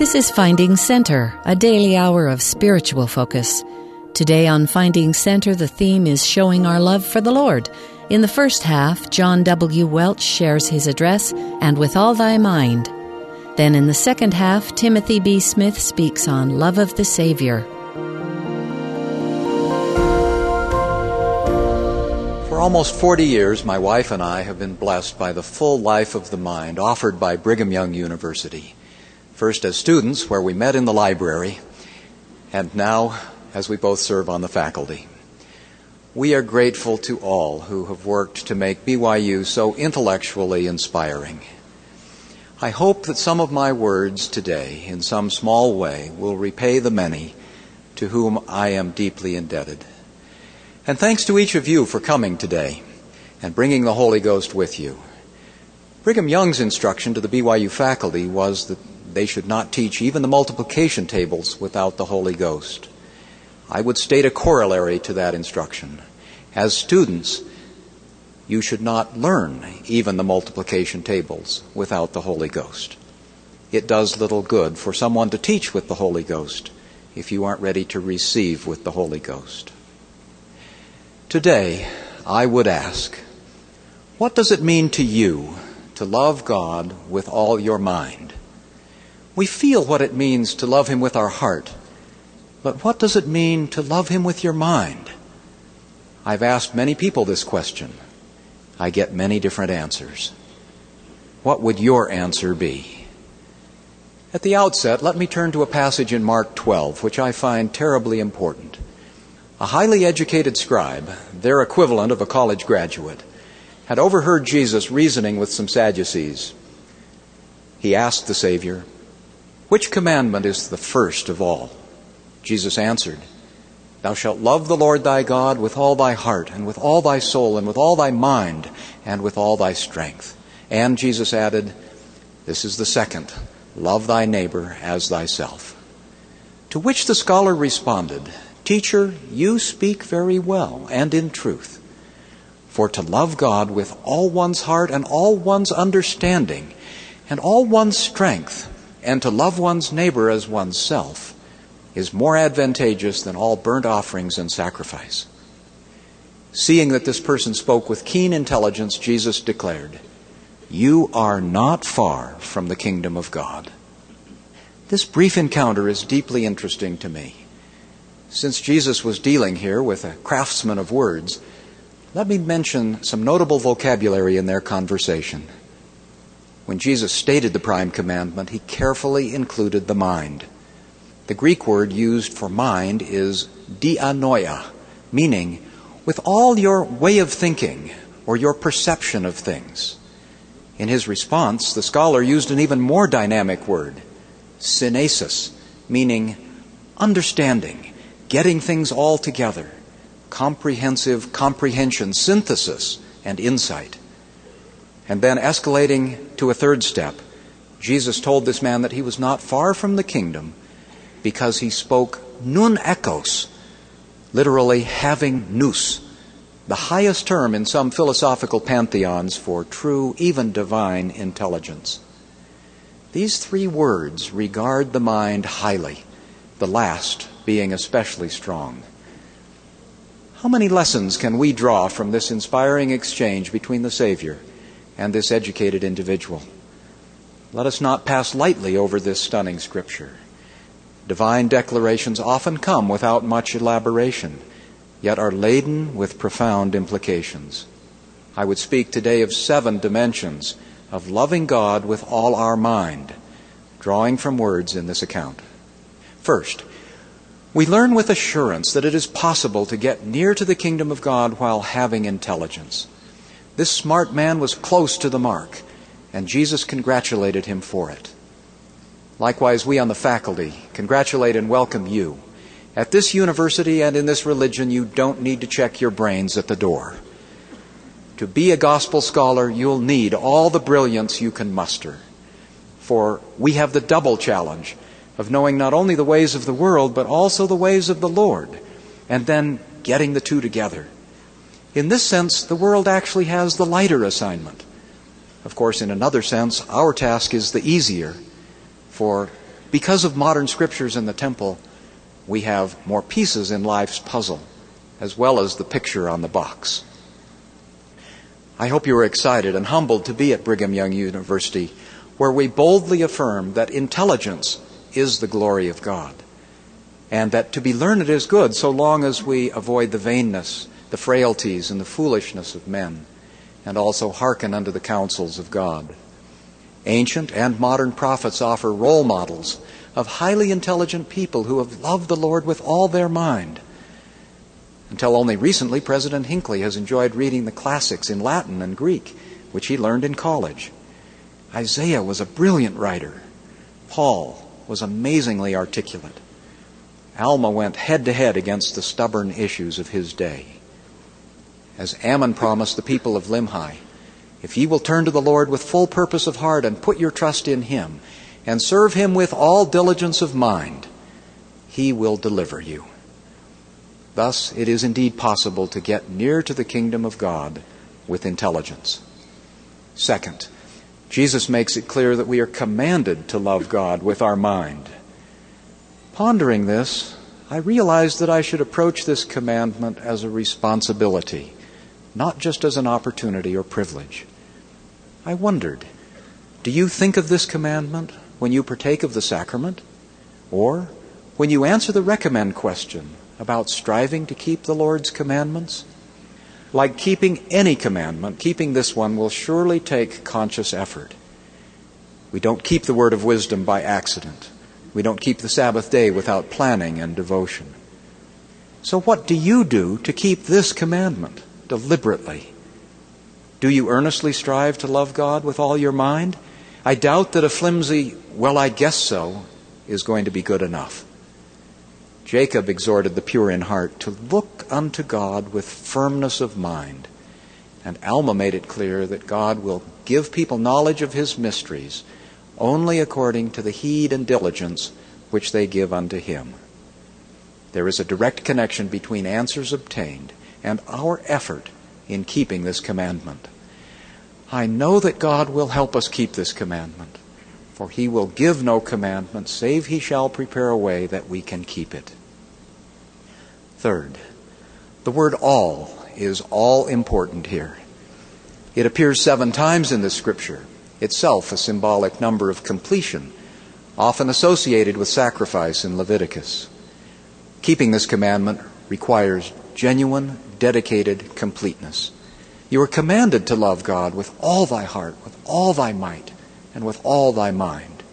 This is Finding Center, a daily hour of spiritual focus. Today on Finding Center, the theme is showing our love for the Lord. In the first half, John W. Welch shares his address, And with All Thy Mind. Then in the second half, Timothy B. Smith speaks on love of the Savior. For almost 40 years, my wife and I have been blessed by the full life of the mind offered by Brigham Young University. First as students, where we met in the library, and now as we both serve on the faculty. We are grateful to all who have worked to make BYU so intellectually inspiring. I hope that some of my words today, in some small way, will repay the many to whom I am deeply indebted. And thanks to each of you for coming today and bringing the Holy Ghost with you. Brigham Young's instruction to the BYU faculty was that they should not teach even the multiplication tables without the Holy Ghost. I would state a corollary to that instruction. As students, you should not learn even the multiplication tables without the Holy Ghost. It does little good for someone to teach with the Holy Ghost if you aren't ready to receive with the Holy Ghost. Today, I would ask, what does it mean to you to love God with all your mind? We feel what it means to love Him with our heart, but what does it mean to love Him with your mind? I've asked many people this question. I get many different answers. What would your answer be? At the outset, let me turn to a passage in Mark 12, which I find terribly important. A highly educated scribe, their equivalent of a college graduate, had overheard Jesus reasoning with some Sadducees. He asked the Savior, Which commandment is the first of all? Jesus answered, Thou shalt love the Lord thy God with all thy heart, and with all thy soul, and with all thy mind, and with all thy strength. And Jesus added, This is the second love thy neighbor as thyself. To which the scholar responded, Teacher, you speak very well and in truth. For to love God with all one's heart and all one's understanding and all one's strength, and to love one's neighbor as oneself, is more advantageous than all burnt offerings and sacrifice. Seeing that this person spoke with keen intelligence, Jesus declared, You are not far from the kingdom of God. This brief encounter is deeply interesting to me. Since Jesus was dealing here with a craftsman of words, let me mention some notable vocabulary in their conversation. When Jesus stated the prime commandment, he carefully included the mind. The Greek word used for mind is dianoia, meaning with all your way of thinking or your perception of things. In his response, the scholar used an even more dynamic word, synesis, meaning understanding, getting things all together, comprehensive comprehension, synthesis, and insight. And then escalating to a third step, Jesus told this man that he was not far from the kingdom because he spoke nounechos, literally having nous, the highest term in some philosophical pantheons for true, even divine intelligence. These three words regard the mind highly, the last being especially strong. How many lessons can we draw from this inspiring exchange between the Savior and this educated individual? Let us not pass lightly over this stunning scripture. Divine declarations often come without much elaboration, yet are laden with profound implications. I would speak today of seven dimensions of loving God with all our mind, drawing from words in this account. First, we learn with assurance that it is possible to get near to the kingdom of God while having intelligence. This smart man was close to the mark, and Jesus congratulated him for it. Likewise, we on the faculty congratulate and welcome you. At this university and in this religion, you don't need to check your brains at the door. To be a gospel scholar, you'll need all the brilliance you can muster. For we have the double challenge of knowing not only the ways of the world, but also the ways of the Lord, and then getting the two together. In this sense, the world actually has the lighter assignment. Of course, in another sense, our task is the easier for because of modern scriptures in the temple, we have more pieces in life's puzzle, as well as the picture on the box. I hope you are excited and humbled to be at Brigham Young University, where we boldly affirm that intelligence is the glory of God, and that to be learned is good so long as we avoid the vainness, the frailties, and the foolishness of men, and also hearken unto the counsels of God. Ancient and modern prophets offer role models of highly intelligent people who have loved the Lord with all their mind. Until only recently, President Hinckley has enjoyed reading the classics in Latin and Greek, which he learned in college. Isaiah was a brilliant writer. Paul was amazingly articulate. Alma went head to head against the stubborn issues of his day. As Ammon promised the people of Limhi, if ye will turn to the Lord with full purpose of heart and put your trust in him, and serve him with all diligence of mind, he will deliver you. Thus, it is indeed possible to get near to the kingdom of God with intelligence. Second, Jesus makes it clear that we are commanded to love God with our mind. Pondering this, I realized that I should approach this commandment as a responsibility, not just as an opportunity or privilege. I wondered, do you think of this commandment when you partake of the sacrament? Or when you answer the recommend question about striving to keep the Lord's commandments? Like keeping any commandment, keeping this one will surely take conscious effort. We don't keep the word of wisdom by accident. We don't keep the Sabbath day without planning and devotion. So, what do you do to keep this commandment deliberately? Do you earnestly strive to love God with all your mind? I doubt that a flimsy, well, I guess so, is going to be good enough. Jacob exhorted the pure in heart to look unto God with firmness of mind. And Alma made it clear that God will give people knowledge of his mysteries only according to the heed and diligence which they give unto him. There is a direct connection between answers obtained and our effort in keeping this commandment. I know that God will help us keep this commandment, for he will give no commandment save he shall prepare a way that we can keep it. Third, the word all is all important here. It appears seven times in the scripture, itself a symbolic number of completion, often associated with sacrifice in Leviticus. Keeping this commandment requires genuine, dedicated completeness. You are commanded to love God with all thy heart, with all thy might, and with all thy mind.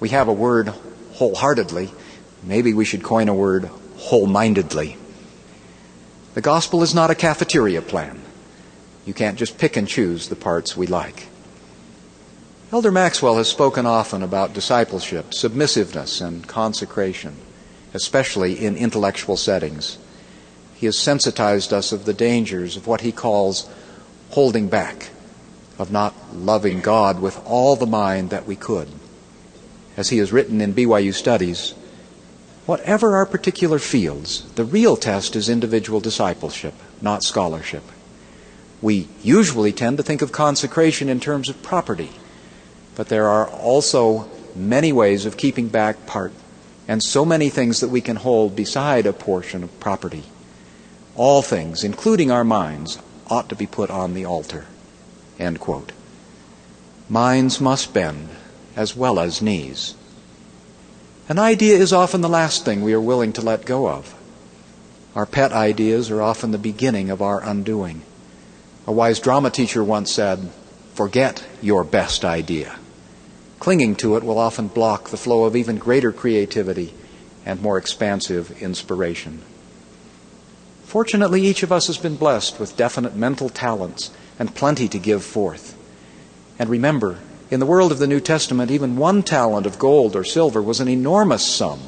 We have a word wholeheartedly. Maybe we should coin a word whole-mindedly. The gospel is not a cafeteria plan. You can't just pick and choose the parts we like. Elder Maxwell has spoken often about discipleship, submissiveness, and consecration, especially in intellectual settings. He has sensitized us of the dangers of what he calls holding back, of not loving God with all the mind that we could. As he has written in BYU Studies, whatever our particular fields, the real test is individual discipleship, not scholarship. We usually tend to think of consecration in terms of property, but there are also many ways of keeping back part and so many things that we can hold beside a portion of property. All things, including our minds, ought to be put on the altar. End quote. Minds must bend as well as knees. An idea is often the last thing we are willing to let go of. Our pet ideas are often the beginning of our undoing. A wise drama teacher once said, Forget your best idea. Clinging to it will often block the flow of even greater creativity and more expansive inspiration. Fortunately, each of us has been blessed with definite mental talents and plenty to give forth. And remember, in the world of the New Testament, even one talent of gold or silver was an enormous sum,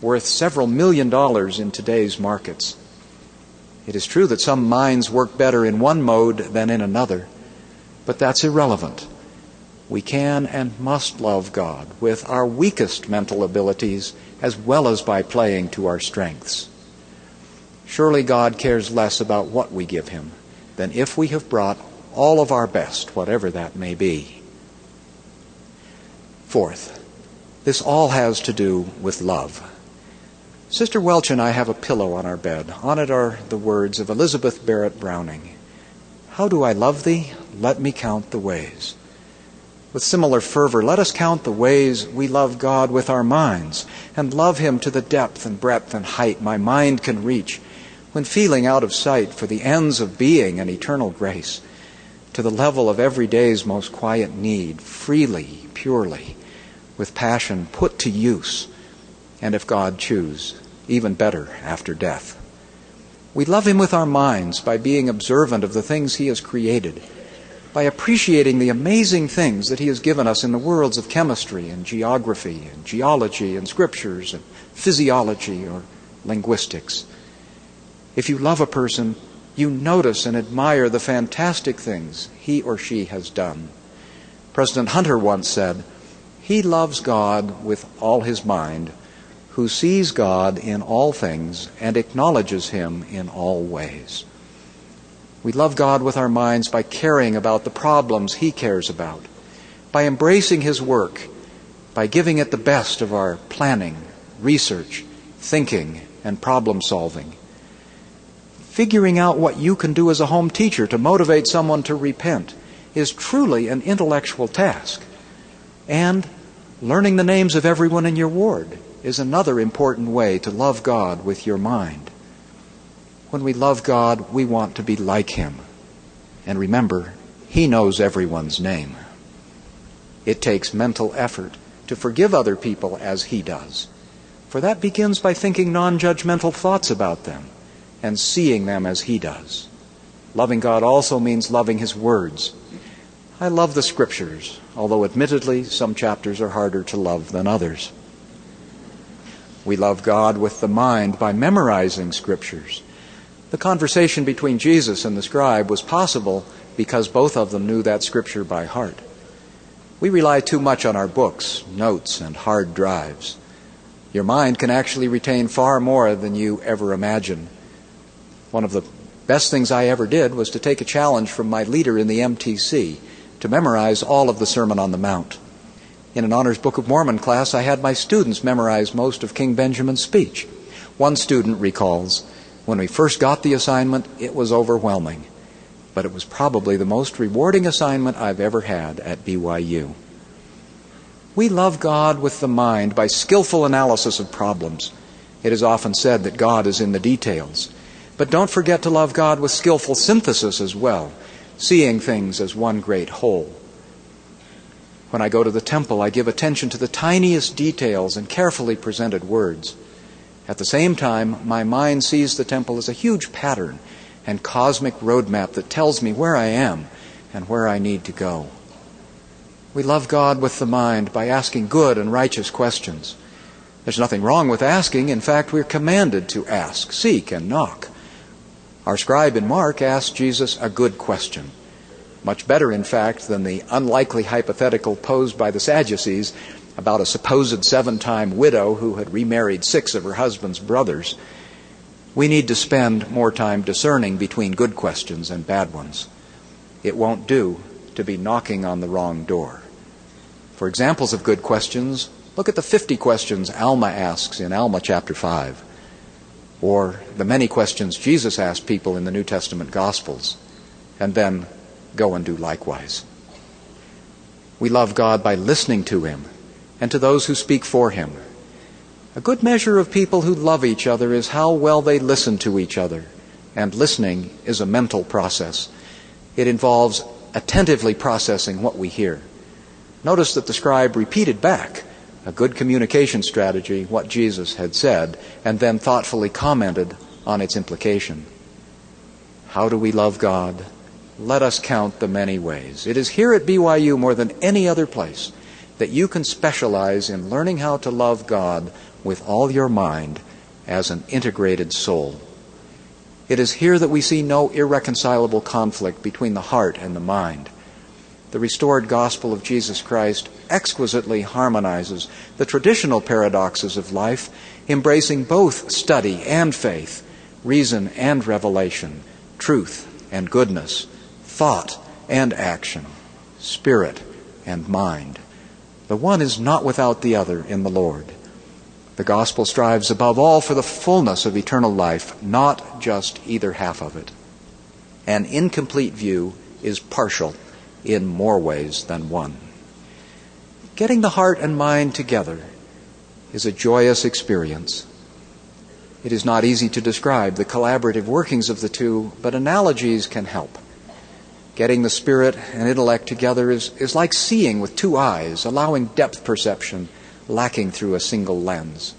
worth several million dollars in today's markets. It is true that some minds work better in one mode than in another, but that's irrelevant. We can and must love God with our weakest mental abilities as well as by playing to our strengths. Surely God cares less about what we give Him than if we have brought all of our best, whatever that may be. Fourth, This all has to do with love. Sister Welch and I have a pillow on our bed. On it are the words of Elizabeth Barrett Browning How do I love thee? Let me count the ways. With similar fervor, let us count the ways we love God with our minds and love Him to the depth and breadth and height my mind can reach when feeling out of sight for the ends of being and eternal grace, to the level of every day's most quiet need, freely, purely, with passion put to use and if God choose, even better after death. We love Him with our minds by being observant of the things He has created, by appreciating the amazing things that He has given us in the worlds of chemistry and geography and geology and scriptures and physiology or linguistics. If you love a person, you notice and admire the fantastic things he or she has done. President Hunter once said, He loves God with all his mind who sees God in all things and acknowledges Him in all ways. We love God with our minds by caring about the problems He cares about, by embracing His work, by giving it the best of our planning, research, thinking, and problem solving. Figuring out what you can do as a home teacher to motivate someone to repent is truly an intellectual task. And learning the names of everyone in your ward is another important way to love God with your mind. When we love God, we want to be like Him. And remember, He knows everyone's name. It takes mental effort to forgive other people as He does. For that begins by thinking non judgmental thoughts about them and seeing them as He does. Loving God also means loving His words. I love the Scriptures, although admittedly some chapters are harder to love than others. We love God with the mind by memorizing scriptures. The conversation between Jesus and the scribe was possible because both of them knew that scripture by heart. We rely too much on our books, notes, and hard drives. Your mind can actually retain far more than you ever imagine. One of the best things I ever did was to take a challenge from my leader in the MTC to memorize all of the Sermon on the Mount. In an Honors Book of Mormon class, I had my students memorize most of King Benjamin's speech. One student recalls, when we first got the assignment, it was overwhelming, but it was probably the most rewarding assignment I've ever had at BYU. We love God with the mind by skillful analysis of problems. It is often said that God is in the details. But don't forget to love God with skillful synthesis as well, seeing things as one great whole. When I go to the temple, I give attention to the tiniest details and carefully presented words. At the same time, my mind sees the temple as a huge pattern and cosmic roadmap that tells me where I am and where I need to go. We love God with the mind by asking good and righteous questions. There's nothing wrong with asking. In fact, we're commanded to ask, seek, and knock. Our scribe in Mark asked Jesus a good question. Much better, in fact, than the unlikely hypothetical posed by the Sadducees about a supposed seven time widow who had remarried six of her husband's brothers. We need to spend more time discerning between good questions and bad ones. It won't do to be knocking on the wrong door. For examples of good questions, look at the 50 questions Alma asks in Alma chapter 5, or the many questions Jesus asked people in the New Testament Gospels, and then go and do likewise. We love God by listening to Him and to those who speak for Him. A good measure of people who love each other is how well they listen to each other. And listening is a mental process. It involves attentively processing what we hear. Notice that the scribe repeated back a good communication strategy, what Jesus had said, and then thoughtfully commented on its implication. How do we love God? let us count the many ways. It is here at BYU more than any other place that you can specialize in learning how to love God with all your mind as an integrated soul. It is here that we see no irreconcilable conflict between the heart and the mind. The restored gospel of Jesus Christ exquisitely harmonizes the traditional paradoxes of life, embracing both study and faith, reason and revelation, truth and goodness thought and action, spirit and mind, The one is not without the other in the Lord. The gospel strives above all for the fullness of eternal life, not just either half of it. An incomplete view is partial in more ways than one. Getting the heart and mind together is a joyous experience. It is not easy to describe the collaborative workings of the two, but analogies can help. Getting the spirit and intellect together is, is like seeing with two eyes, allowing depth perception lacking through a single lens.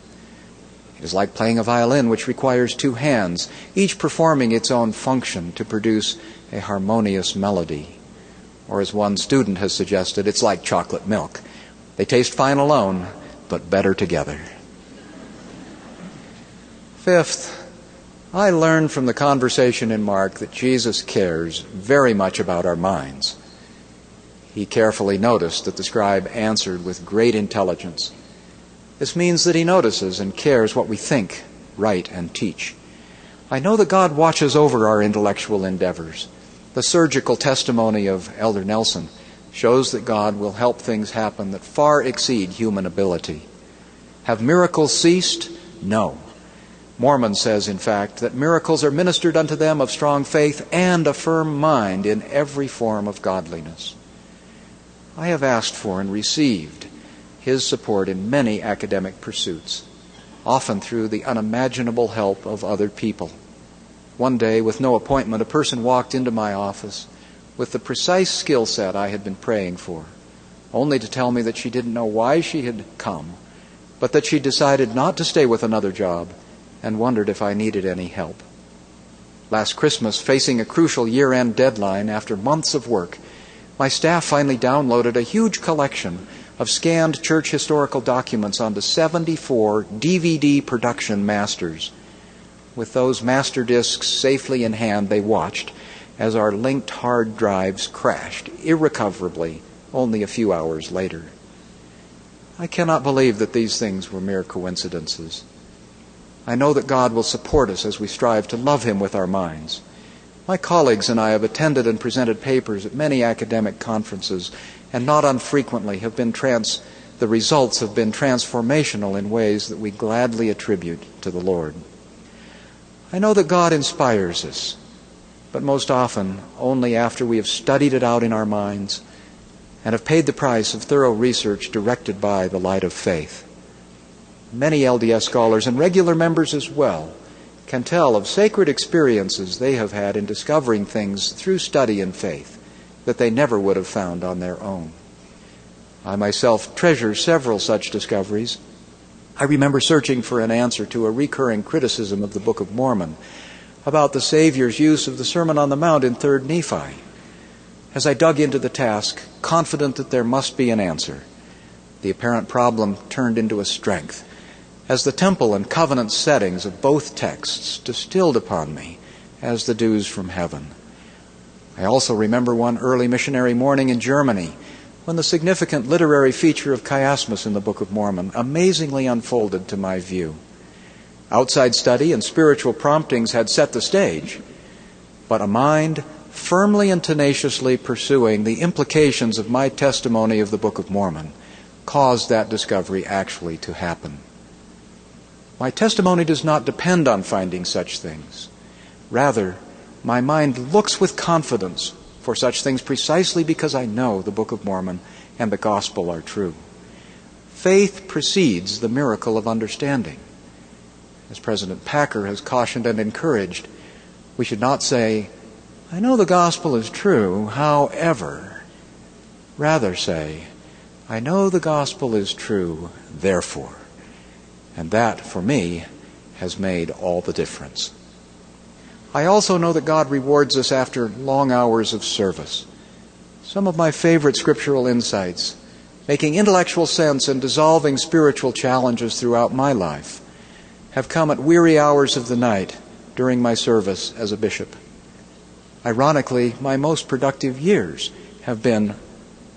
It is like playing a violin, which requires two hands, each performing its own function to produce a harmonious melody. Or, as one student has suggested, it's like chocolate milk. They taste fine alone, but better together. Fifth, I learned from the conversation in Mark that Jesus cares very much about our minds. He carefully noticed that the scribe answered with great intelligence. This means that he notices and cares what we think, write, and teach. I know that God watches over our intellectual endeavors. The surgical testimony of Elder Nelson shows that God will help things happen that far exceed human ability. Have miracles ceased? No. Mormon says, in fact, that miracles are ministered unto them of strong faith and a firm mind in every form of godliness. I have asked for and received his support in many academic pursuits, often through the unimaginable help of other people. One day, with no appointment, a person walked into my office with the precise skill set I had been praying for, only to tell me that she didn't know why she had come, but that she decided not to stay with another job and wondered if I needed any help. Last Christmas, facing a crucial year end deadline after months of work, my staff finally downloaded a huge collection of scanned church historical documents onto 74 DVD production masters. With those master discs safely in hand, they watched as our linked hard drives crashed irrecoverably only a few hours later. I cannot believe that these things were mere coincidences. I know that God will support us as we strive to love Him with our minds. My colleagues and I have attended and presented papers at many academic conferences and not unfrequently have been trans the results have been transformational in ways that we gladly attribute to the Lord. I know that God inspires us, but most often only after we have studied it out in our minds and have paid the price of thorough research directed by the light of faith. Many LDS scholars and regular members as well can tell of sacred experiences they have had in discovering things through study and faith that they never would have found on their own. I myself treasure several such discoveries. I remember searching for an answer to a recurring criticism of the Book of Mormon about the Savior's use of the Sermon on the Mount in 3rd Nephi. As I dug into the task, confident that there must be an answer, the apparent problem turned into a strength as the temple and covenant settings of both texts distilled upon me as the dews from heaven. I also remember one early missionary morning in Germany when the significant literary feature of chiasmus in the Book of Mormon amazingly unfolded to my view. Outside study and spiritual promptings had set the stage, but a mind firmly and tenaciously pursuing the implications of my testimony of the Book of Mormon caused that discovery actually to happen. My testimony does not depend on finding such things. Rather, my mind looks with confidence for such things precisely because I know the Book of Mormon and the Gospel are true. Faith precedes the miracle of understanding. As President Packer has cautioned and encouraged, we should not say, I know the Gospel is true, however. Rather say, I know the Gospel is true, therefore. And that, for me, has made all the difference. I also know that God rewards us after long hours of service. Some of my favorite scriptural insights, making intellectual sense and dissolving spiritual challenges throughout my life, have come at weary hours of the night during my service as a bishop. Ironically, my most productive years have been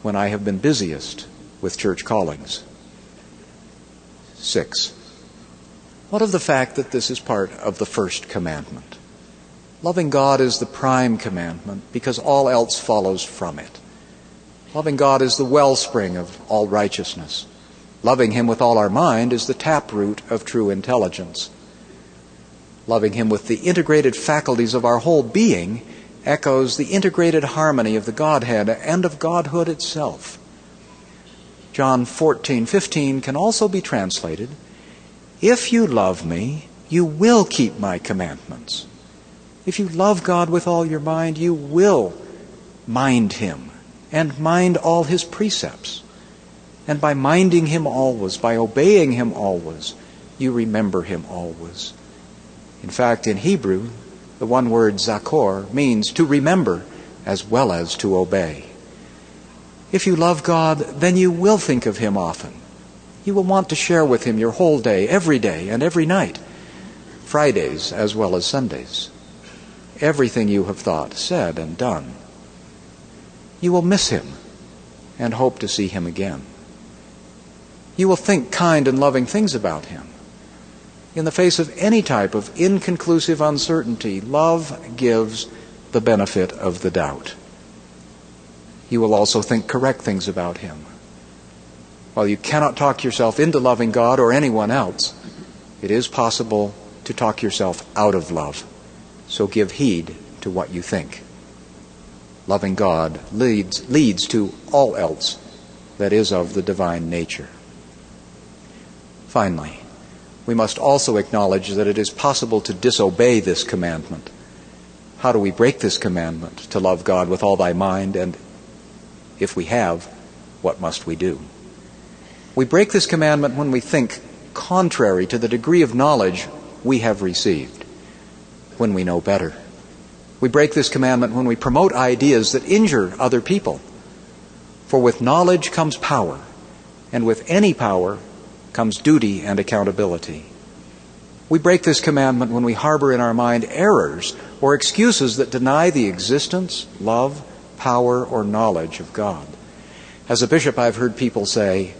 when I have been busiest with church callings. Six. What of the fact that this is part of the first commandment? Loving God is the prime commandment because all else follows from it. Loving God is the wellspring of all righteousness. Loving Him with all our mind is the taproot of true intelligence. Loving Him with the integrated faculties of our whole being echoes the integrated harmony of the Godhead and of Godhood itself. John 14:15 can also be translated, "If you love me, you will keep my commandments." If you love God with all your mind, you will mind him and mind all his precepts. And by minding him always, by obeying him always, you remember him always. In fact, in Hebrew, the one word zakor means to remember as well as to obey. If you love God, then you will think of him often. You will want to share with him your whole day, every day, and every night, Fridays as well as Sundays. Everything you have thought, said, and done you will miss him and hope to see him again. You will think kind and loving things about him. In the face of any type of inconclusive uncertainty, love gives the benefit of the doubt. You will also think correct things about him. While you cannot talk yourself into loving God or anyone else, it is possible to talk yourself out of love. So give heed to what you think loving God leads, leads to all else that is of the divine nature. Finally, we must also acknowledge that it is possible to disobey this commandment. How do we break this commandment to love God with all thy mind? And if we have, what must we do? We break this commandment when we think contrary to the degree of knowledge we have received, when we know better. We break this commandment when we promote ideas that injure other people. For with knowledge comes power, and with any power comes duty and accountability. We break this commandment when we harbor in our mind errors or excuses that deny the existence, love, power, or knowledge of God. As a bishop, I've heard people say,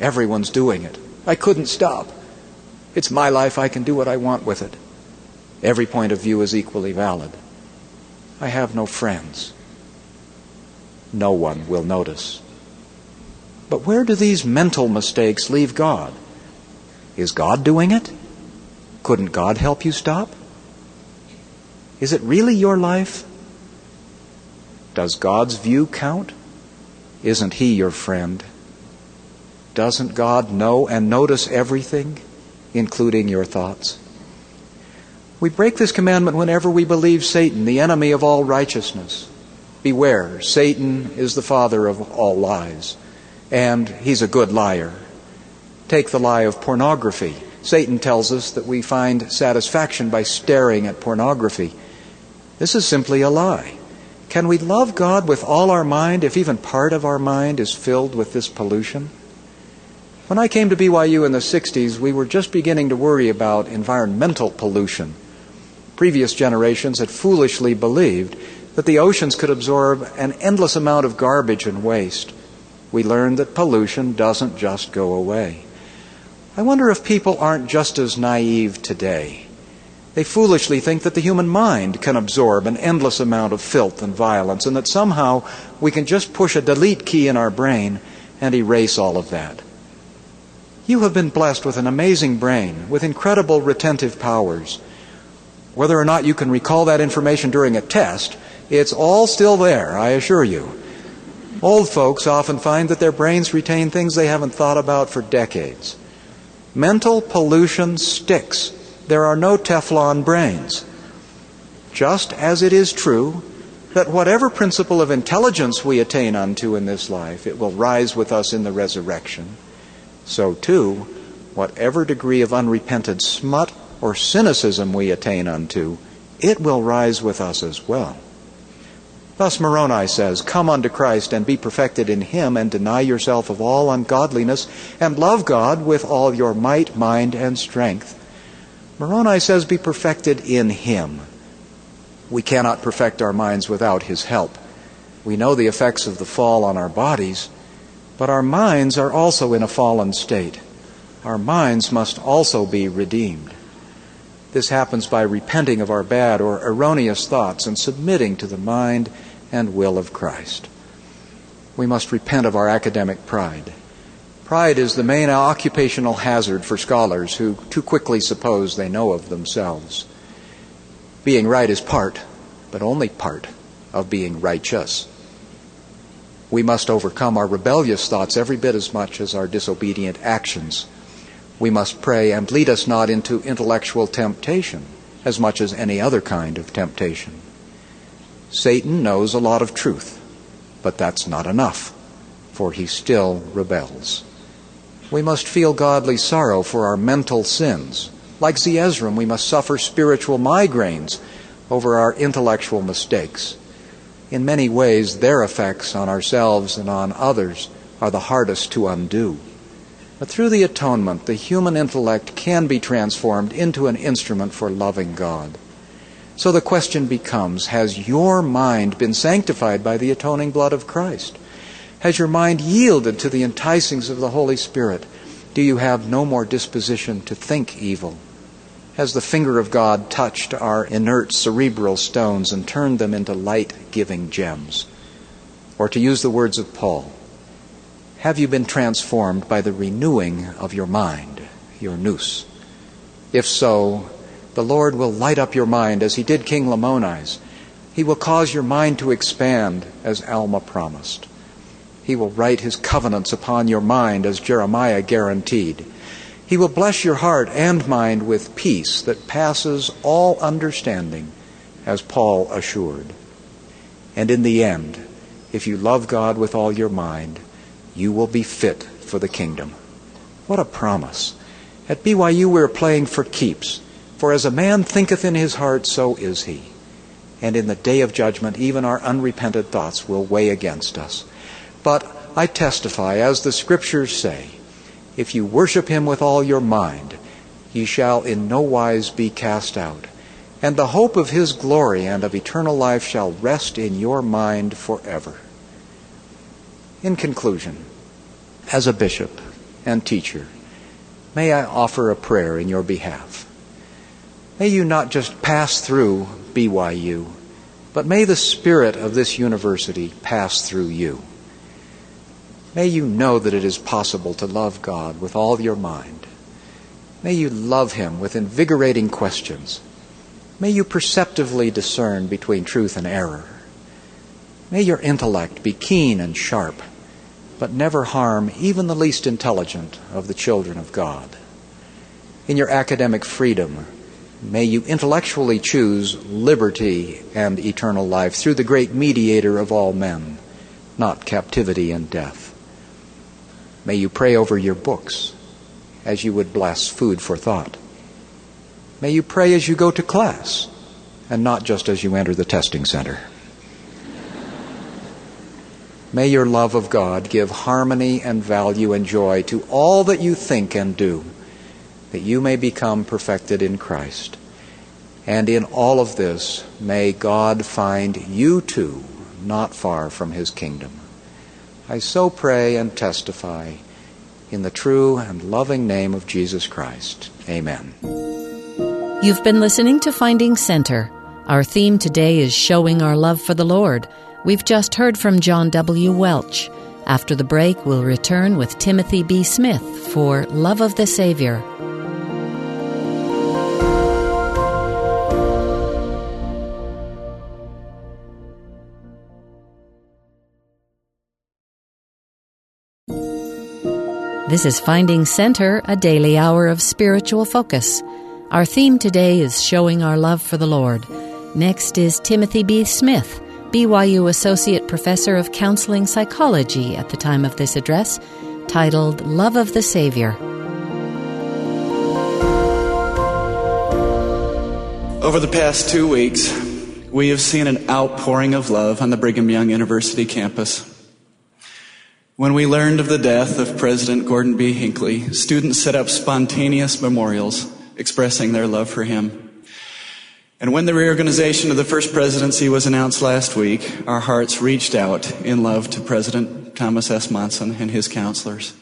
Everyone's doing it. I couldn't stop. It's my life. I can do what I want with it. Every point of view is equally valid. I have no friends. No one will notice. But where do these mental mistakes leave God? Is God doing it? Couldn't God help you stop? Is it really your life? Does God's view count? Isn't He your friend? Doesn't God know and notice everything, including your thoughts? We break this commandment whenever we believe Satan, the enemy of all righteousness. Beware, Satan is the father of all lies, and he's a good liar. Take the lie of pornography. Satan tells us that we find satisfaction by staring at pornography. This is simply a lie. Can we love God with all our mind if even part of our mind is filled with this pollution? When I came to BYU in the 60s, we were just beginning to worry about environmental pollution previous generations had foolishly believed that the oceans could absorb an endless amount of garbage and waste. We learned that pollution doesn't just go away. I wonder if people aren't just as naive today. They foolishly think that the human mind can absorb an endless amount of filth and violence, and that somehow we can just push a delete key in our brain and erase all of that. You have been blessed with an amazing brain, with incredible retentive powers. Whether or not you can recall that information during a test, it's all still there, I assure you. Old folks often find that their brains retain things they haven't thought about for decades. Mental pollution sticks. There are no Teflon brains. Just as it is true that whatever principle of intelligence we attain unto in this life, it will rise with us in the resurrection, so too, whatever degree of unrepented smut or cynicism we attain unto, it will rise with us as well. Thus Moroni says, Come unto Christ and be perfected in him, and deny yourself of all ungodliness, and love God with all your might, mind, and strength. Moroni says, Be perfected in him. We cannot perfect our minds without his help. We know the effects of the fall on our bodies, but our minds are also in a fallen state. Our minds must also be redeemed. This happens by repenting of our bad or erroneous thoughts and submitting to the mind and will of Christ. we must repent of our academic pride. Pride is the main occupational hazard for scholars who too quickly suppose they know of themselves. Being right is part, but only part, of being righteous. We must overcome our rebellious thoughts every bit as much as our disobedient actions. We must pray and lead us not into intellectual temptation as much as any other kind of temptation. Satan knows a lot of truth, but that's not enough, for he still rebels. We must feel godly sorrow for our mental sins. Like Zeezrom, we must suffer spiritual migraines over our intellectual mistakes. In many ways, their effects on ourselves and on others are the hardest to undo. But through the atonement, the human intellect can be transformed into an instrument for loving God. So the question becomes Has your mind been sanctified by the atoning blood of Christ? Has your mind yielded to the enticings of the Holy Spirit? Do you have no more disposition to think evil? Has the finger of God touched our inert cerebral stones and turned them into light giving gems? Or to use the words of Paul, have you been transformed by the renewing of your mind, your nous? If so, the Lord will light up your mind as he did King Lamoni's. He will cause your mind to expand as Alma promised. He will write his covenants upon your mind as Jeremiah guaranteed. He will bless your heart and mind with peace that passes all understanding, as Paul assured. And in the end, if you love God with all your mind, you will be fit for the kingdom. What a promise. At BYU, we're playing for keeps. For as a man thinketh in his heart, so is he. And in the day of judgment, even our unrepented thoughts will weigh against us. But I testify, as the scriptures say, if you worship him with all your mind, ye shall in no wise be cast out. And the hope of his glory and of eternal life shall rest in your mind forever. In conclusion, as a bishop and teacher, may I offer a prayer in your behalf. May you not just pass through BYU, but may the spirit of this university pass through you. May you know that it is possible to love God with all your mind. May you love Him with invigorating questions. May you perceptively discern between truth and error. May your intellect be keen and sharp, but never harm even the least intelligent of the children of God. In your academic freedom, may you intellectually choose liberty and eternal life through the great mediator of all men, not captivity and death. May you pray over your books as you would bless food for thought. May you pray as you go to class and not just as you enter the testing center. May your love of God give harmony and value and joy to all that you think and do, that you may become perfected in Christ. And in all of this, may God find you too not far from his kingdom. I so pray and testify in the true and loving name of Jesus Christ. Amen. You've been listening to Finding Center. Our theme today is Showing Our Love for the Lord. We've just heard from John W. Welch. After the break, we'll return with Timothy B. Smith for Love of the Savior. This is Finding Center, a daily hour of spiritual focus. Our theme today is Showing Our Love for the Lord. Next is Timothy B. Smith, BYU Associate Professor of Counseling Psychology at the time of this address, titled Love of the Savior. Over the past two weeks, we have seen an outpouring of love on the Brigham Young University campus. When we learned of the death of President Gordon B. Hinckley, students set up spontaneous memorials expressing their love for him. And when the reorganization of the first presidency was announced last week, our hearts reached out in love to President Thomas S. Monson and his counselors.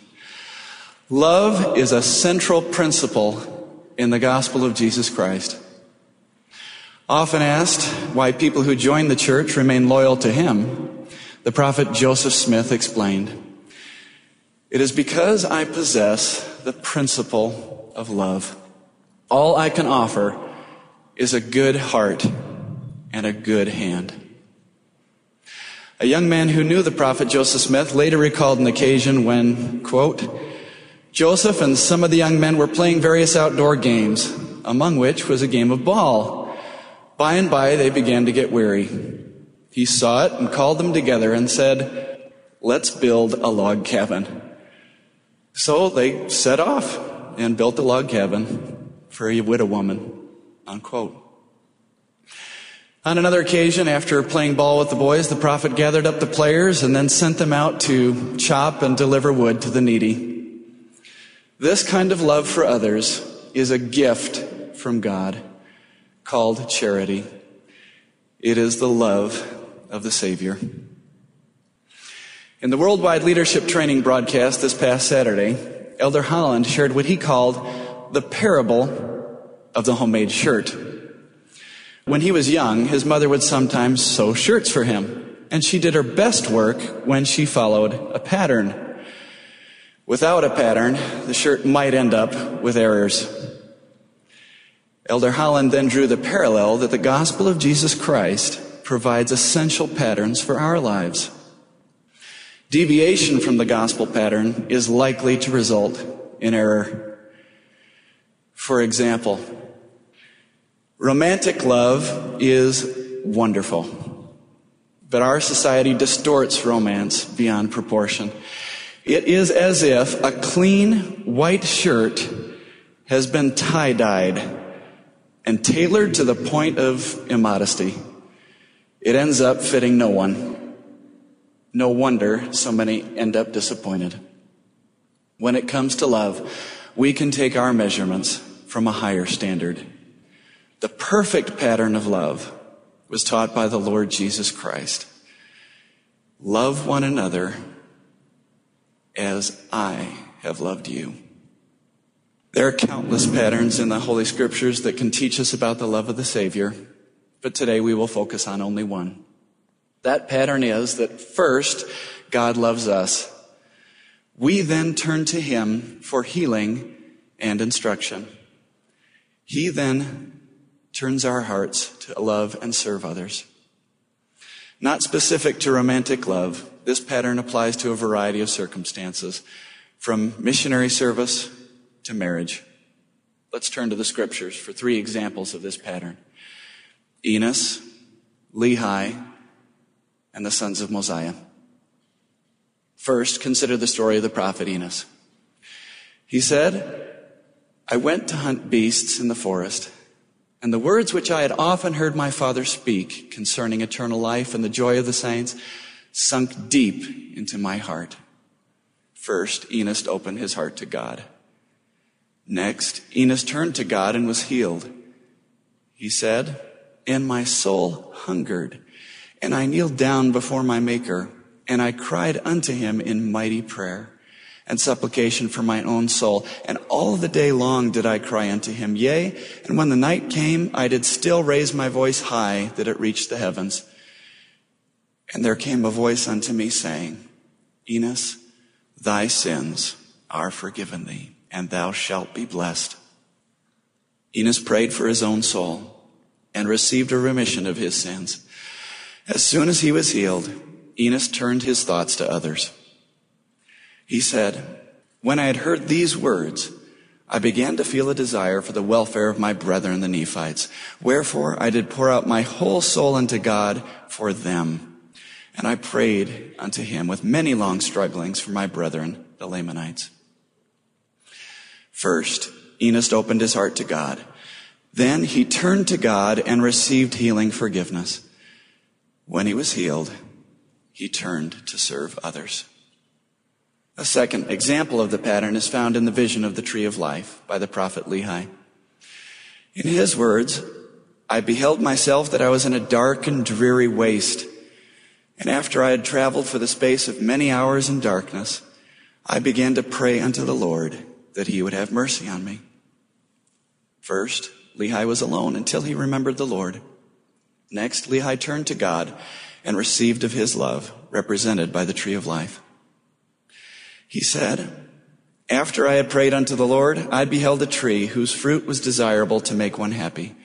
Love is a central principle in the gospel of Jesus Christ. Often asked why people who join the church remain loyal to him, the prophet Joseph Smith explained, It is because I possess the principle of love. All I can offer is a good heart and a good hand. A young man who knew the prophet Joseph Smith later recalled an occasion when, quote, Joseph and some of the young men were playing various outdoor games, among which was a game of ball. By and by, they began to get weary. He saw it and called them together and said, Let's build a log cabin. So they set off and built a log cabin for a widow woman. Unquote. On another occasion, after playing ball with the boys, the prophet gathered up the players and then sent them out to chop and deliver wood to the needy. This kind of love for others is a gift from God called charity. It is the love of the Savior. In the Worldwide Leadership Training broadcast this past Saturday, Elder Holland shared what he called the parable of the homemade shirt. When he was young, his mother would sometimes sew shirts for him, and she did her best work when she followed a pattern. Without a pattern, the shirt might end up with errors. Elder Holland then drew the parallel that the gospel of Jesus Christ provides essential patterns for our lives. Deviation from the gospel pattern is likely to result in error. For example, romantic love is wonderful, but our society distorts romance beyond proportion. It is as if a clean white shirt has been tie dyed and tailored to the point of immodesty. It ends up fitting no one. No wonder so many end up disappointed. When it comes to love, we can take our measurements from a higher standard. The perfect pattern of love was taught by the Lord Jesus Christ. Love one another as I have loved you. There are countless patterns in the Holy Scriptures that can teach us about the love of the Savior, but today we will focus on only one. That pattern is that first, God loves us. We then turn to Him for healing and instruction. He then turns our hearts to love and serve others. Not specific to romantic love, this pattern applies to a variety of circumstances, from missionary service to marriage. Let's turn to the scriptures for three examples of this pattern Enos, Lehi, and the sons of Mosiah. First, consider the story of the prophet Enos. He said, I went to hunt beasts in the forest, and the words which I had often heard my father speak concerning eternal life and the joy of the saints sunk deep into my heart. First, Enos opened his heart to God. Next, Enos turned to God and was healed. He said, And my soul hungered, and I kneeled down before my Maker, and I cried unto him in mighty prayer and supplication for my own soul. And all the day long did I cry unto him. Yea, and when the night came, I did still raise my voice high that it reached the heavens. And there came a voice unto me saying, Enos, thy sins are forgiven thee and thou shalt be blessed. Enos prayed for his own soul and received a remission of his sins. As soon as he was healed, Enos turned his thoughts to others. He said, When I had heard these words, I began to feel a desire for the welfare of my brethren, the Nephites. Wherefore I did pour out my whole soul unto God for them. And I prayed unto him with many long strugglings for my brethren, the Lamanites. First, Enos opened his heart to God. Then he turned to God and received healing forgiveness. When he was healed, he turned to serve others. A second example of the pattern is found in the vision of the tree of life by the prophet Lehi. In his words, I beheld myself that I was in a dark and dreary waste. And after I had traveled for the space of many hours in darkness, I began to pray unto the Lord that he would have mercy on me. First, Lehi was alone until he remembered the Lord. Next, Lehi turned to God and received of his love represented by the tree of life. He said, After I had prayed unto the Lord, I beheld a tree whose fruit was desirable to make one happy.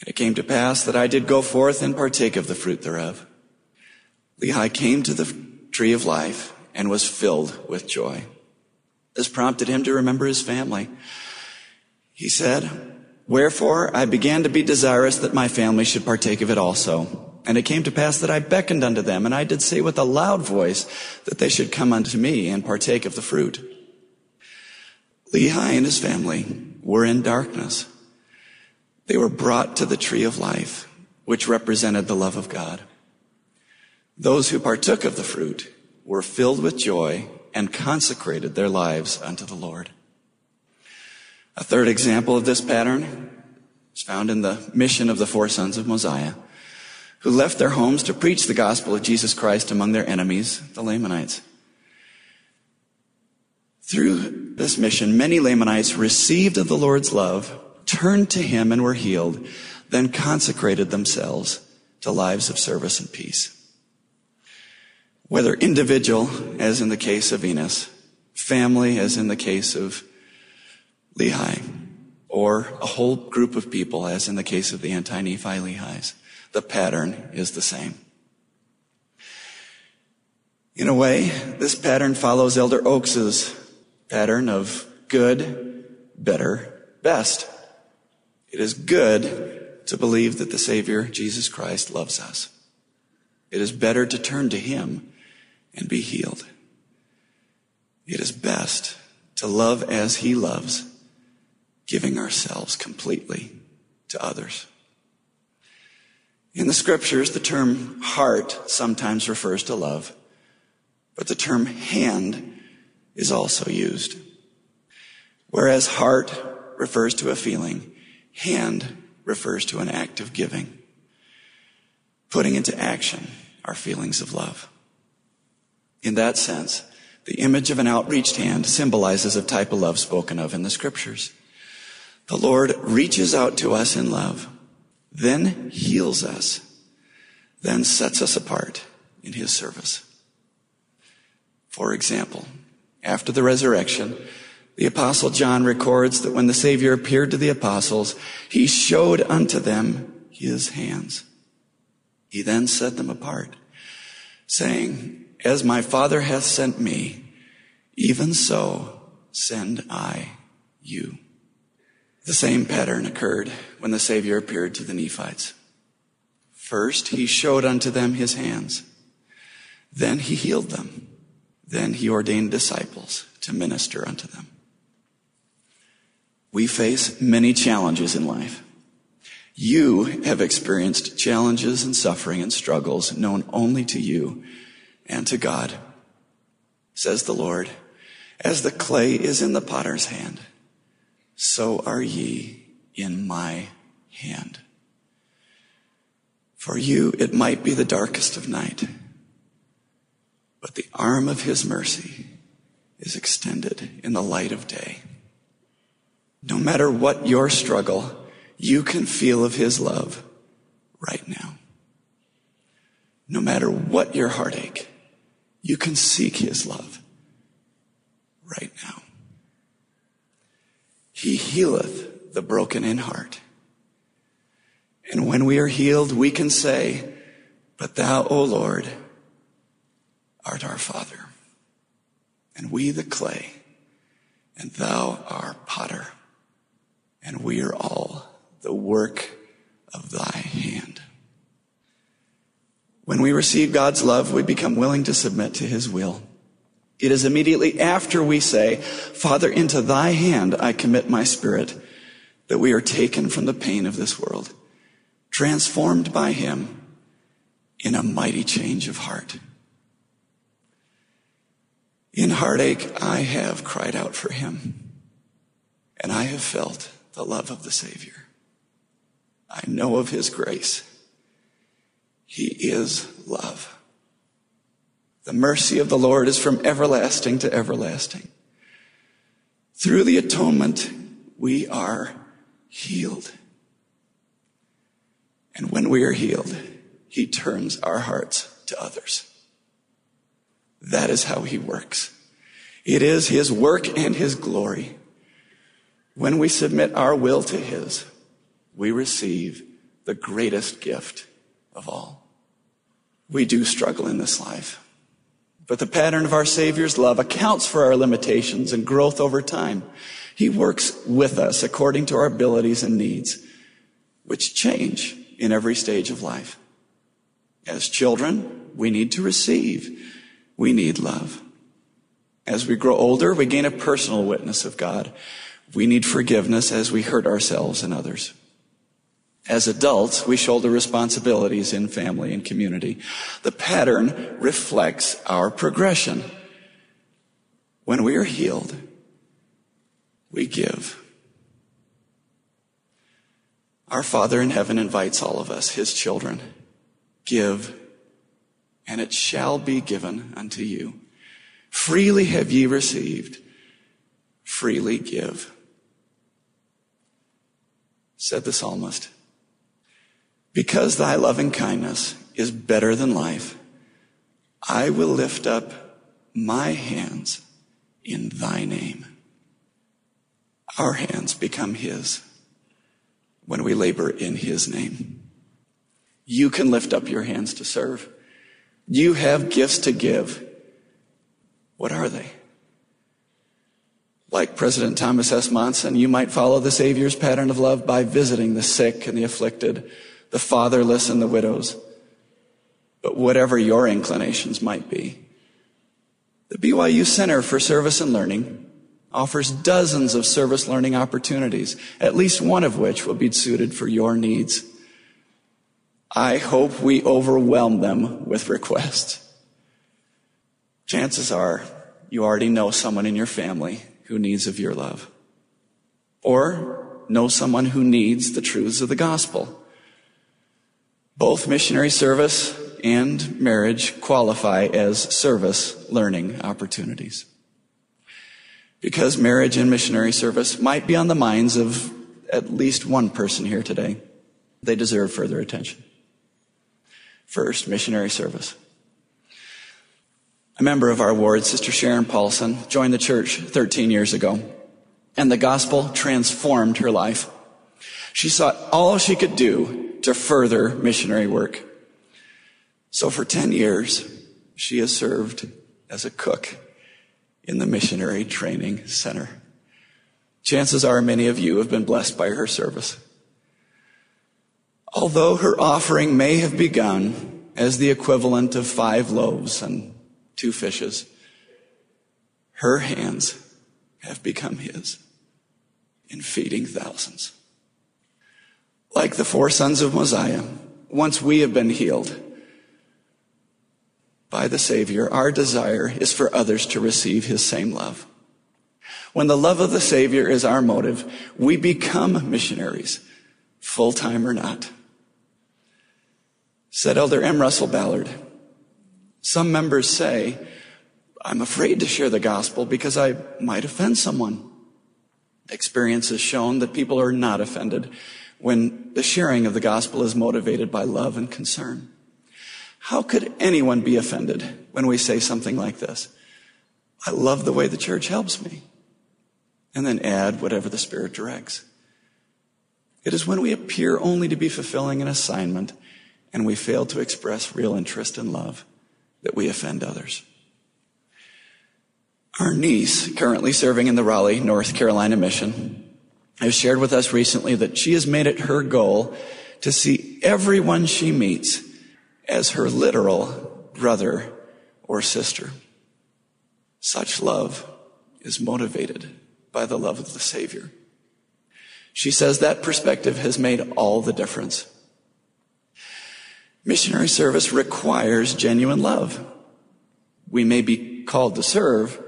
And it came to pass that I did go forth and partake of the fruit thereof. Lehi came to the tree of life and was filled with joy. This prompted him to remember his family. He said, Wherefore I began to be desirous that my family should partake of it also. And it came to pass that I beckoned unto them, and I did say with a loud voice that they should come unto me and partake of the fruit. Lehi and his family were in darkness. They were brought to the tree of life, which represented the love of God. Those who partook of the fruit were filled with joy and consecrated their lives unto the Lord. A third example of this pattern is found in the mission of the four sons of Mosiah, who left their homes to preach the gospel of Jesus Christ among their enemies, the Lamanites. Through this mission, many Lamanites received of the Lord's love, turned to him and were healed, then consecrated themselves to lives of service and peace. Whether individual, as in the case of Enos, family, as in the case of Lehi, or a whole group of people, as in the case of the anti-Nephi Lehis, the pattern is the same. In a way, this pattern follows Elder Oaks's pattern of good, better, best. It is good to believe that the Savior, Jesus Christ, loves us. It is better to turn to Him and be healed. It is best to love as He loves, giving ourselves completely to others. In the scriptures, the term heart sometimes refers to love, but the term hand is also used. Whereas heart refers to a feeling, hand refers to an act of giving, putting into action our feelings of love. In that sense, the image of an outreached hand symbolizes a type of love spoken of in the scriptures. The Lord reaches out to us in love, then heals us, then sets us apart in his service. For example, after the resurrection, the apostle John records that when the Savior appeared to the apostles, he showed unto them his hands. He then set them apart, saying, as my Father hath sent me, even so send I you. The same pattern occurred when the Savior appeared to the Nephites. First, he showed unto them his hands. Then he healed them. Then he ordained disciples to minister unto them. We face many challenges in life. You have experienced challenges and suffering and struggles known only to you and to God, says the Lord. As the clay is in the potter's hand, so are ye in my hand. For you, it might be the darkest of night, but the arm of his mercy is extended in the light of day. No matter what your struggle, you can feel of his love right now. No matter what your heartache, you can seek his love right now. He healeth the broken in heart. And when we are healed, we can say, But thou, O Lord, art our Father, and we the clay, and thou our potter, and we are all the work of thy hand. When we receive God's love, we become willing to submit to his will. It is immediately after we say, Father, into thy hand I commit my spirit, that we are taken from the pain of this world, transformed by him in a mighty change of heart. In heartache, I have cried out for him, and I have felt the love of the Savior. I know of his grace. He is love. The mercy of the Lord is from everlasting to everlasting. Through the atonement, we are healed. And when we are healed, He turns our hearts to others. That is how he works. It is his work and his glory. When we submit our will to his, we receive the greatest gift of all. We do struggle in this life. But the pattern of our Savior's love accounts for our limitations and growth over time. He works with us according to our abilities and needs, which change in every stage of life. As children, we need to receive. We need love. As we grow older, we gain a personal witness of God. We need forgiveness as we hurt ourselves and others. As adults, we shoulder responsibilities in family and community. The pattern reflects our progression. When we are healed, we give. Our Father in heaven invites all of us, his children, give, and it shall be given unto you. Freely have ye received, freely give. Said the psalmist, because thy loving kindness is better than life, I will lift up my hands in thy name. Our hands become his when we labor in his name. You can lift up your hands to serve. You have gifts to give. What are they? Like President Thomas S. Monson, you might follow the Savior's pattern of love by visiting the sick and the afflicted, the fatherless and the widows. But whatever your inclinations might be, the BYU Center for Service and Learning offers dozens of service learning opportunities, at least one of which will be suited for your needs. I hope we overwhelm them with requests. Chances are you already know someone in your family who needs of your love. Or know someone who needs the truths of the gospel. Both missionary service and marriage qualify as service learning opportunities. Because marriage and missionary service might be on the minds of at least one person here today. They deserve further attention. First, missionary service. A member of our ward, Sister Sharon Paulson, joined the church 13 years ago, and the gospel transformed her life. She sought all she could do to further missionary work. So for 10 years, she has served as a cook in the missionary training center. Chances are many of you have been blessed by her service. Although her offering may have begun as the equivalent of five loaves and two fishes. Her hands have become his in feeding thousands. Like the four sons of Mosiah, once we have been healed by the Savior, our desire is for others to receive his same love. When the love of the Savior is our motive, we become missionaries, full time or not. Said Elder M. Russell Ballard, some members say, I'm afraid to share the gospel because I might offend someone. Experience has shown that people are not offended when the sharing of the gospel is motivated by love and concern. How could anyone be offended when we say something like this? I love the way the church helps me. And then add whatever the Spirit directs. It is when we appear only to be fulfilling an assignment and we fail to express real interest and love that we offend others. Our niece, currently serving in the Raleigh, North Carolina mission, has shared with us recently that she has made it her goal to see everyone she meets as her literal brother or sister. Such love is motivated by the love of the Savior. She says that perspective has made all the difference. Missionary service requires genuine love. We may be called to serve,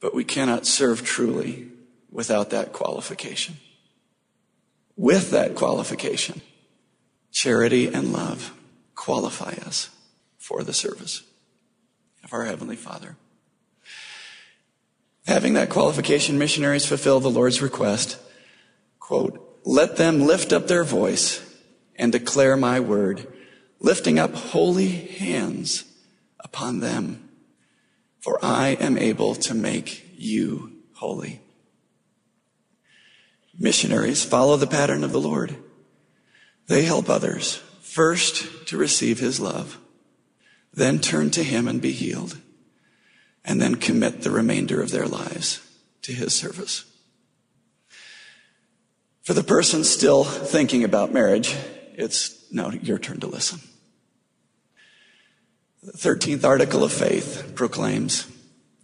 but we cannot serve truly without that qualification. With that qualification, charity and love qualify us for the service of our Heavenly Father. Having that qualification, missionaries fulfill the Lord's request, quote, let them lift up their voice and declare my word lifting up holy hands upon them for I am able to make you holy. Missionaries follow the pattern of the Lord. They help others first to receive his love, then turn to him and be healed, and then commit the remainder of their lives to his service. For the person still thinking about marriage, it's now your turn to listen. The 13th article of faith proclaims,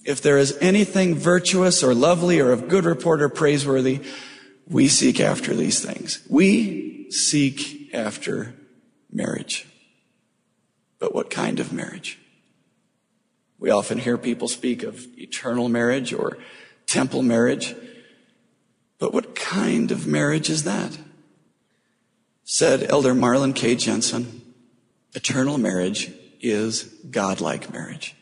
if there is anything virtuous or lovely or of good report or praiseworthy, we seek after these things. We seek after marriage. But what kind of marriage? We often hear people speak of eternal marriage or temple marriage. But what kind of marriage is that? Said Elder Marlin K. Jensen, eternal marriage is godlike marriage.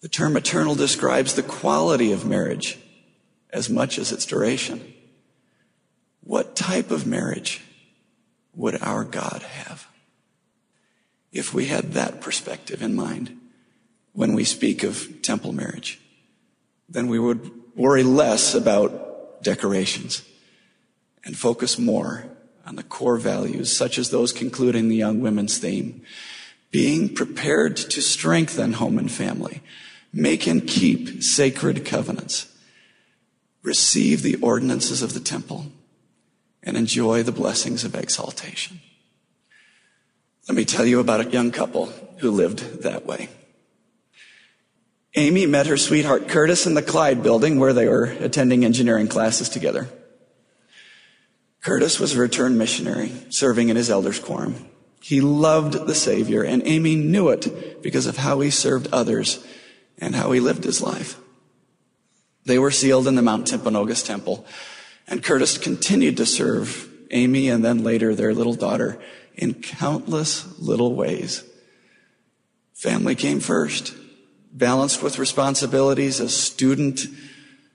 The term eternal describes the quality of marriage as much as its duration. What type of marriage would our God have? If we had that perspective in mind when we speak of temple marriage, then we would worry less about decorations and focus more on the core values, such as those concluding the young women's theme. Being prepared to strengthen home and family, make and keep sacred covenants, receive the ordinances of the temple, and enjoy the blessings of exaltation. Let me tell you about a young couple who lived that way. Amy met her sweetheart Curtis in the Clyde building where they were attending engineering classes together. Curtis was a returned missionary serving in his elders quorum. He loved the Savior and Amy knew it because of how he served others and how he lived his life. They were sealed in the Mount Timpanogos temple and Curtis continued to serve Amy and then later their little daughter in countless little ways. Family came first balanced with responsibilities as student,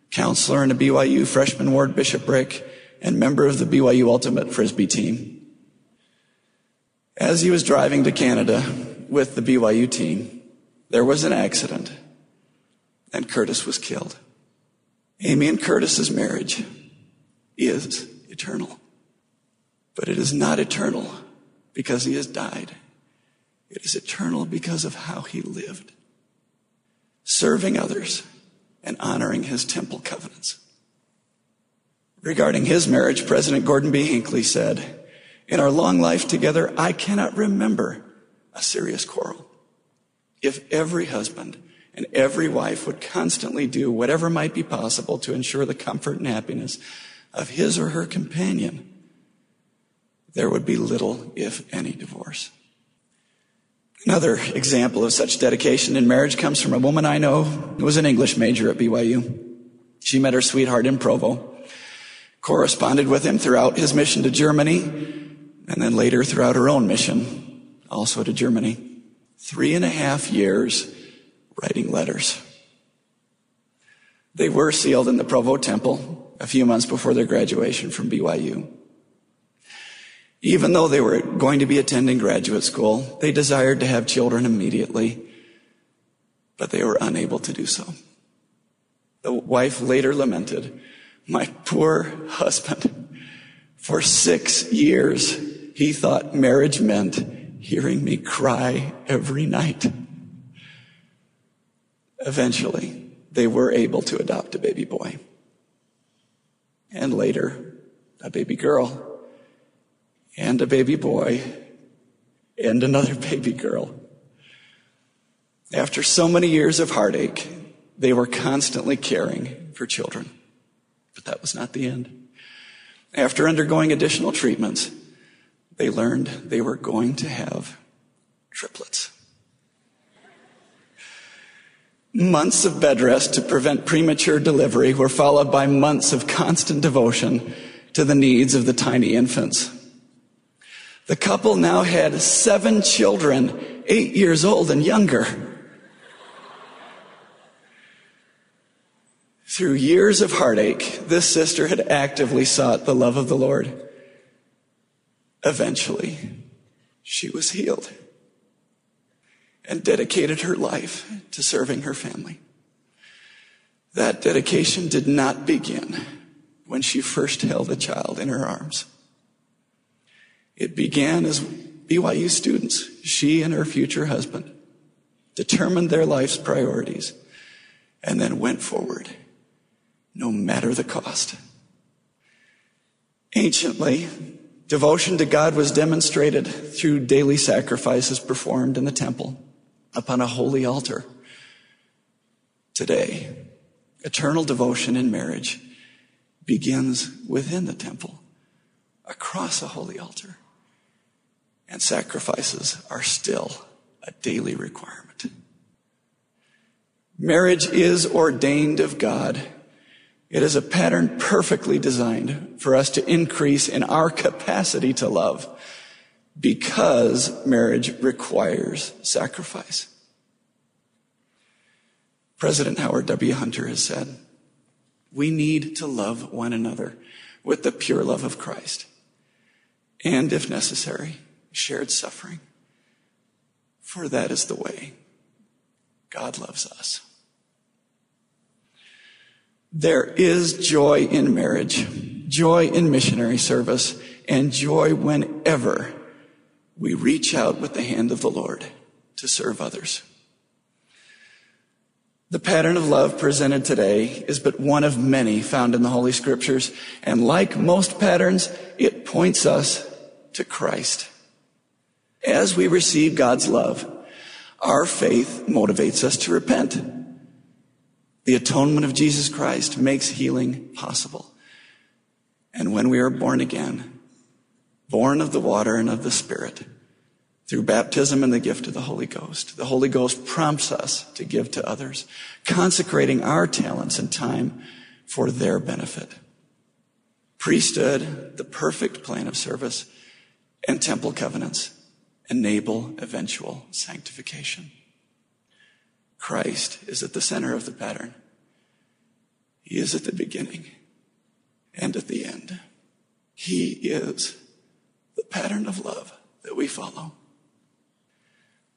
counselor in a BYU freshman ward bishopric, and member of the BYU Ultimate Frisbee team. As he was driving to Canada with the BYU team, there was an accident and Curtis was killed. Amy and Curtis's marriage is eternal. But it is not eternal because he has died. It is eternal because of how he lived serving others, and honoring his temple covenants. Regarding his marriage, President Gordon B. Hinckley said, In our long life together, I cannot remember a serious quarrel. If every husband and every wife would constantly do whatever might be possible to ensure the comfort and happiness of his or her companion, there would be little, if any, divorce. Another example of such dedication in marriage comes from a woman I know who was an English major at BYU. She met her sweetheart in Provo, corresponded with him throughout his mission to Germany, and then later throughout her own mission, also to Germany. Three and a half years writing letters. They were sealed in the Provo temple a few months before their graduation from BYU. Even though they were going to be attending graduate school, they desired to have children immediately, but they were unable to do so. The wife later lamented, my poor husband, for six years, he thought marriage meant hearing me cry every night. Eventually, they were able to adopt a baby boy. And later, a baby girl and a baby boy and another baby girl. After so many years of heartache, they were constantly caring for children. But that was not the end. After undergoing additional treatments, they learned they were going to have triplets. Months of bed rest to prevent premature delivery were followed by months of constant devotion to the needs of the tiny infants. The couple now had seven children, eight years old and younger. Through years of heartache, this sister had actively sought the love of the Lord. Eventually, she was healed. And dedicated her life to serving her family. That dedication did not begin when she first held a child in her arms. It began as BYU students, she and her future husband determined their life's priorities and then went forward, no matter the cost. Anciently, devotion to God was demonstrated through daily sacrifices performed in the temple upon a holy altar. Today, eternal devotion in marriage begins within the temple, across a holy altar. And sacrifices are still a daily requirement. Marriage is ordained of God. It is a pattern perfectly designed for us to increase in our capacity to love because marriage requires sacrifice. President Howard W. Hunter has said, we need to love one another with the pure love of Christ. And if necessary, shared suffering. For that is the way God loves us. There is joy in marriage, joy in missionary service, and joy whenever we reach out with the hand of the Lord to serve others. The pattern of love presented today is but one of many found in the Holy Scriptures, and like most patterns, it points us to Christ. As we receive God's love, our faith motivates us to repent. The atonement of Jesus Christ makes healing possible. And when we are born again, born of the water and of the Spirit, through baptism and the gift of the Holy Ghost. The Holy Ghost prompts us to give to others, consecrating our talents and time for their benefit. Priesthood, the perfect plan of service, and temple covenants enable eventual sanctification. Christ is at the center of the pattern. He is at the beginning and at the end. He is the pattern of love that we follow.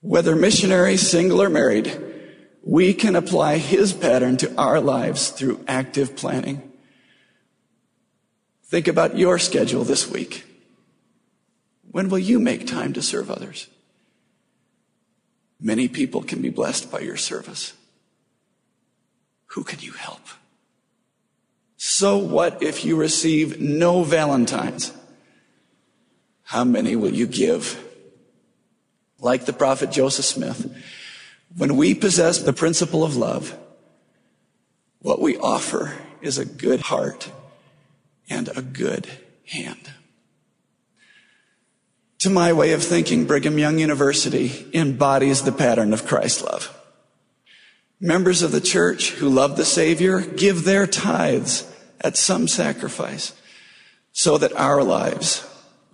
Whether missionary, single, or married, we can apply his pattern to our lives through active planning. Think about your schedule this week. When will you make time to serve others? Many people can be blessed by your service. Who can you help? So what if you receive no Valentines? How many will you give? Like the prophet Joseph Smith, when we possess the principle of love, what we offer is a good heart and a good hand. To my way of thinking, Brigham Young University embodies the pattern of Christ's love. Members of the church who love the Savior give their tithes at some sacrifice so that our lives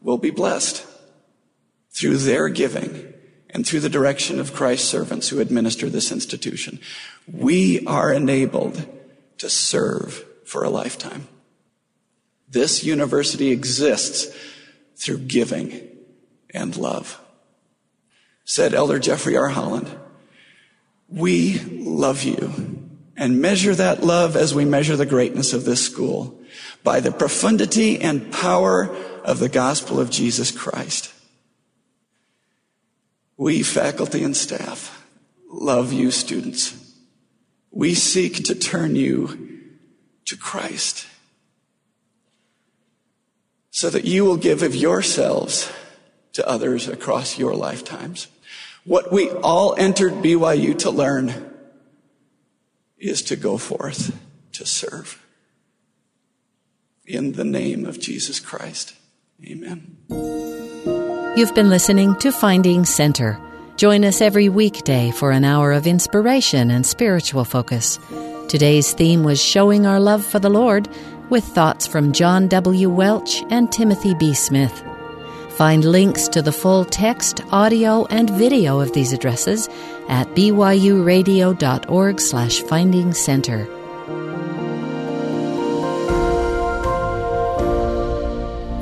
will be blessed through their giving and through the direction of Christ's servants who administer this institution, we are enabled to serve for a lifetime. This university exists through giving and love. Said Elder Jeffrey R. Holland, we love you and measure that love as we measure the greatness of this school by the profundity and power of the gospel of Jesus Christ. We, faculty and staff, love you, students. We seek to turn you to Christ so that you will give of yourselves to others across your lifetimes. What we all entered BYU to learn is to go forth to serve. In the name of Jesus Christ. Amen. You've been listening to Finding Center. Join us every weekday for an hour of inspiration and spiritual focus. Today's theme was Showing Our Love for the Lord, with thoughts from John W. Welch and Timothy B. Smith. Find links to the full text, audio, and video of these addresses at byuradio.org slash finding center.